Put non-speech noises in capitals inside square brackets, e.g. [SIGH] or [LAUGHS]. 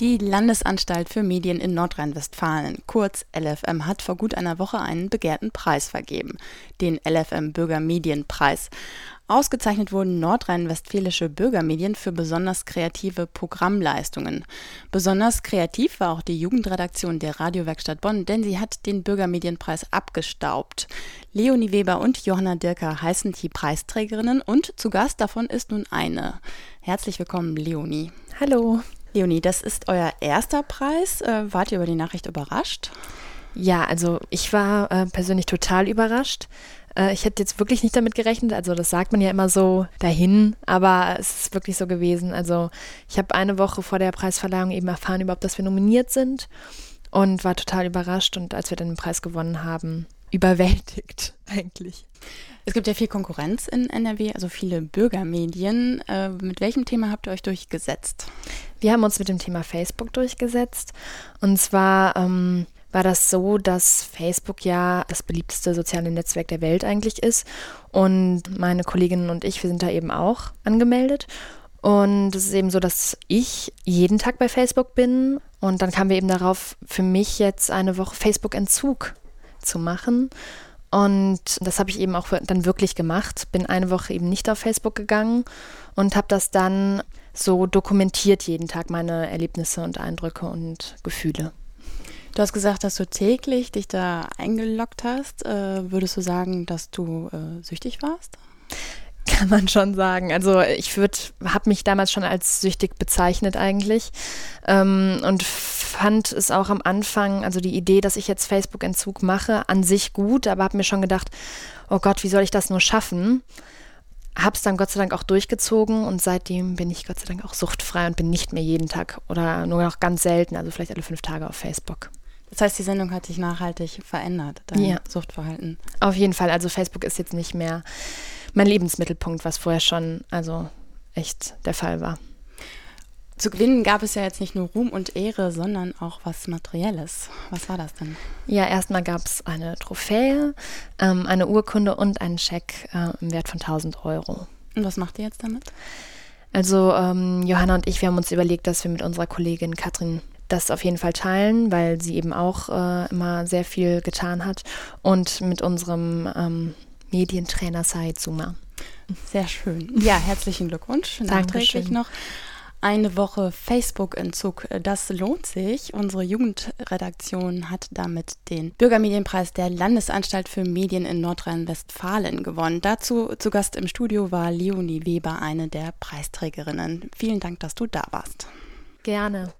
Die Landesanstalt für Medien in Nordrhein-Westfalen, kurz LFM, hat vor gut einer Woche einen begehrten Preis vergeben, den LFM Bürgermedienpreis. Ausgezeichnet wurden nordrhein-westfälische Bürgermedien für besonders kreative Programmleistungen. Besonders kreativ war auch die Jugendredaktion der Radiowerkstatt Bonn, denn sie hat den Bürgermedienpreis abgestaubt. Leonie Weber und Johanna Dirker heißen die Preisträgerinnen und zu Gast davon ist nun eine. Herzlich willkommen, Leonie. Hallo. Leonie, das ist euer erster Preis. Äh, wart ihr über die Nachricht überrascht? Ja, also ich war äh, persönlich total überrascht. Äh, ich hätte jetzt wirklich nicht damit gerechnet. Also das sagt man ja immer so dahin, aber es ist wirklich so gewesen. Also ich habe eine Woche vor der Preisverleihung eben erfahren überhaupt, dass wir nominiert sind und war total überrascht. Und als wir dann den Preis gewonnen haben, überwältigt [LAUGHS] eigentlich. Es gibt ja viel Konkurrenz in NRW, also viele Bürgermedien. Äh, mit welchem Thema habt ihr euch durchgesetzt? Wir haben uns mit dem Thema Facebook durchgesetzt. Und zwar ähm, war das so, dass Facebook ja das beliebteste soziale Netzwerk der Welt eigentlich ist. Und meine Kolleginnen und ich, wir sind da eben auch angemeldet. Und es ist eben so, dass ich jeden Tag bei Facebook bin. Und dann kamen wir eben darauf, für mich jetzt eine Woche Facebook-Entzug zu machen. Und das habe ich eben auch dann wirklich gemacht. Bin eine Woche eben nicht auf Facebook gegangen und habe das dann so dokumentiert jeden Tag, meine Erlebnisse und Eindrücke und Gefühle. Du hast gesagt, dass du täglich dich da eingeloggt hast. Äh, würdest du sagen, dass du äh, süchtig warst? Kann man schon sagen. Also ich würde, habe mich damals schon als süchtig bezeichnet eigentlich ähm, und fand es auch am Anfang, also die Idee, dass ich jetzt Facebook-Entzug mache, an sich gut, aber habe mir schon gedacht, oh Gott, wie soll ich das nur schaffen? Habe es dann Gott sei Dank auch durchgezogen und seitdem bin ich Gott sei Dank auch suchtfrei und bin nicht mehr jeden Tag oder nur noch ganz selten, also vielleicht alle fünf Tage auf Facebook. Das heißt, die Sendung hat dich nachhaltig verändert, dein ja. Suchtverhalten. Auf jeden Fall. Also Facebook ist jetzt nicht mehr mein Lebensmittelpunkt, was vorher schon also echt der Fall war. Zu gewinnen gab es ja jetzt nicht nur Ruhm und Ehre, sondern auch was Materielles. Was war das denn? Ja, erstmal gab es eine Trophäe, ähm, eine Urkunde und einen Scheck äh, im Wert von 1000 Euro. Und was macht ihr jetzt damit? Also ähm, Johanna und ich, wir haben uns überlegt, dass wir mit unserer Kollegin Katrin das auf jeden Fall teilen, weil sie eben auch äh, immer sehr viel getan hat. Und mit unserem ähm, Medientrainer Said Zuma. Sehr schön. Ja, herzlichen Glückwunsch. Nachträglich noch. Eine Woche Facebook-Entzug, das lohnt sich. Unsere Jugendredaktion hat damit den Bürgermedienpreis der Landesanstalt für Medien in Nordrhein-Westfalen gewonnen. Dazu zu Gast im Studio war Leonie Weber, eine der Preisträgerinnen. Vielen Dank, dass du da warst. Gerne.